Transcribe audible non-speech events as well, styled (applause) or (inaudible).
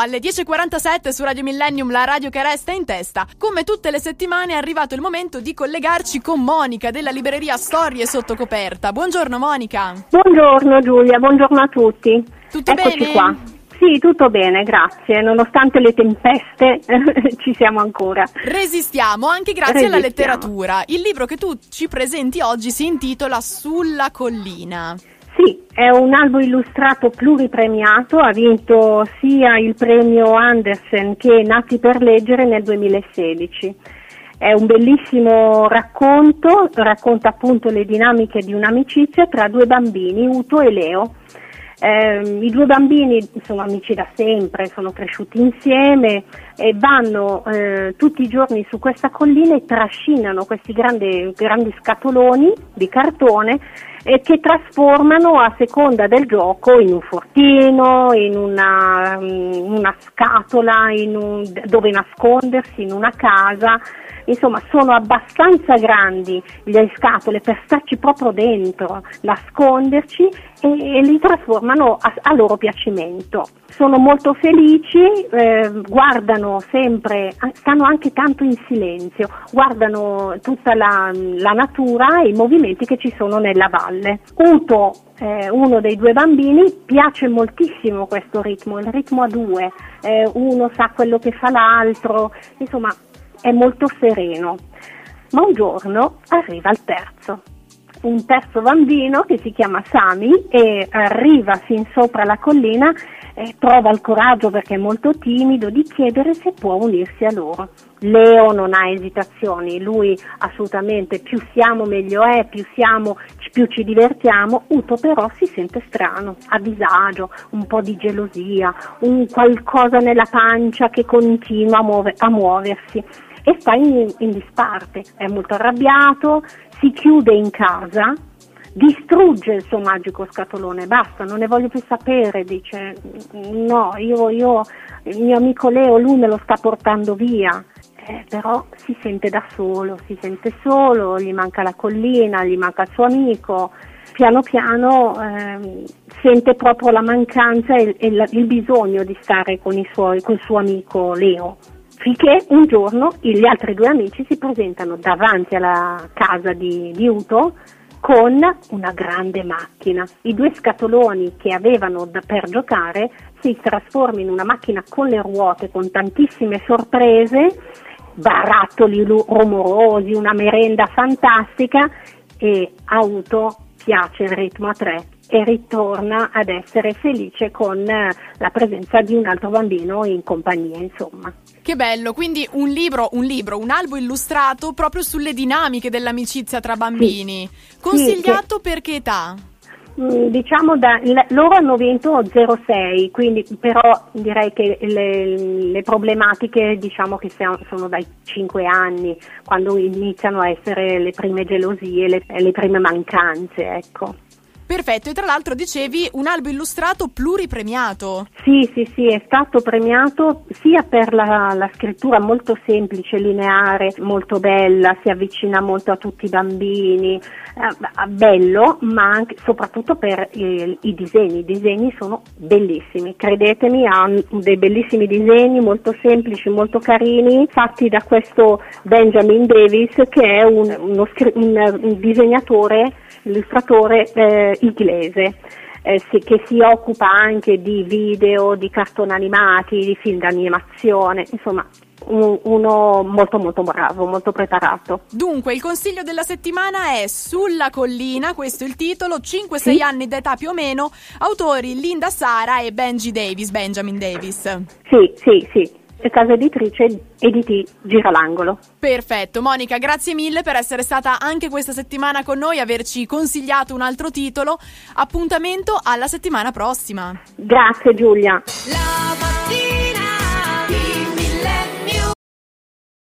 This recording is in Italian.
Alle 10.47 su Radio Millennium, la radio che resta in testa. Come tutte le settimane è arrivato il momento di collegarci con Monica della libreria Storie sotto coperta. Buongiorno Monica. Buongiorno Giulia, buongiorno a tutti. Tutto Eccoci bene? qua. Sì, tutto bene, grazie. Nonostante le tempeste (laughs) ci siamo ancora. Resistiamo anche grazie alla Resistiamo. letteratura. Il libro che tu ci presenti oggi si intitola Sulla collina. Sì, è un albo illustrato pluripremiato, ha vinto sia il premio Andersen che Nati per leggere nel 2016. È un bellissimo racconto, racconta appunto le dinamiche di un'amicizia tra due bambini, Uto e Leo. Ehm, I due bambini sono amici da sempre, sono cresciuti insieme e vanno eh, tutti i giorni su questa collina e trascinano questi grandi, grandi scatoloni di cartone eh, che trasformano a seconda del gioco in un fortino, in una, mm, una scatola in un- dove nascondersi, in una casa. Insomma, sono abbastanza grandi le scatole per starci proprio dentro, nasconderci e, e li trasformano a, a loro piacimento. Sono molto felici, eh, guardano sempre, stanno anche tanto in silenzio, guardano tutta la, la natura e i movimenti che ci sono nella valle. Uto, eh, uno dei due bambini, piace moltissimo questo ritmo, il ritmo a due, eh, uno sa quello che fa l'altro, insomma è molto sereno. Ma un giorno arriva il terzo, un terzo bambino che si chiama Sami e arriva fin sopra la collina e trova il coraggio perché è molto timido di chiedere se può unirsi a loro. Leo non ha esitazioni, lui assolutamente più siamo meglio è, più siamo più ci divertiamo, Uto però si sente strano, a disagio, un po' di gelosia, un qualcosa nella pancia che continua a, muove- a muoversi e sta in, in disparte, è molto arrabbiato, si chiude in casa, distrugge il suo magico scatolone, basta, non ne voglio più sapere, dice no, io, io il mio amico Leo, lui me lo sta portando via. Eh, però si sente da solo, si sente solo, gli manca la collina, gli manca il suo amico, piano piano ehm, sente proprio la mancanza e, e la- il bisogno di stare con, suoi, col suo amico Leo. Finché un giorno gli altri due amici si presentano davanti alla casa di, di Uto con una grande macchina. I due scatoloni che avevano da- per giocare si trasformano in una macchina con le ruote, con tantissime sorprese, barattoli rumorosi, una merenda fantastica e a Uto piace il ritmo a tre e ritorna ad essere felice con eh, la presenza di un altro bambino in compagnia, insomma. Che bello, quindi un libro, un libro, un albo illustrato proprio sulle dinamiche dell'amicizia tra bambini. Consigliato per che età? Mm, Diciamo da, loro hanno vinto 0,6, quindi però direi che le, le problematiche diciamo che sono dai 5 anni, quando iniziano a essere le prime gelosie, le, le prime mancanze, ecco. Perfetto, e tra l'altro dicevi un albo illustrato pluripremiato. Sì, sì, sì, è stato premiato sia per la, la scrittura molto semplice, lineare, molto bella, si avvicina molto a tutti i bambini, eh, bello, ma anche, soprattutto per i, i disegni. I disegni sono bellissimi, credetemi, ha dei bellissimi disegni molto semplici, molto carini, fatti da questo Benjamin Davis che è un, uno un- un disegnatore, illustratore eh, inglese eh, sì, che si occupa anche di video, di cartoni animati, di film d'animazione, insomma un- uno molto molto bravo, molto preparato. Dunque, il consiglio della settimana è Sulla collina, questo è il titolo, 5-6 Sì. anni d'età più o meno, autori Linda Sara e Benji Davis, Benjamin Davis. Sì, sì, sì, casa editrice Editi Gira l'angolo. Perfetto, Monica, grazie mille per essere stata anche questa settimana con noi, averci consigliato un altro titolo. Appuntamento alla settimana prossima. Grazie Giulia. La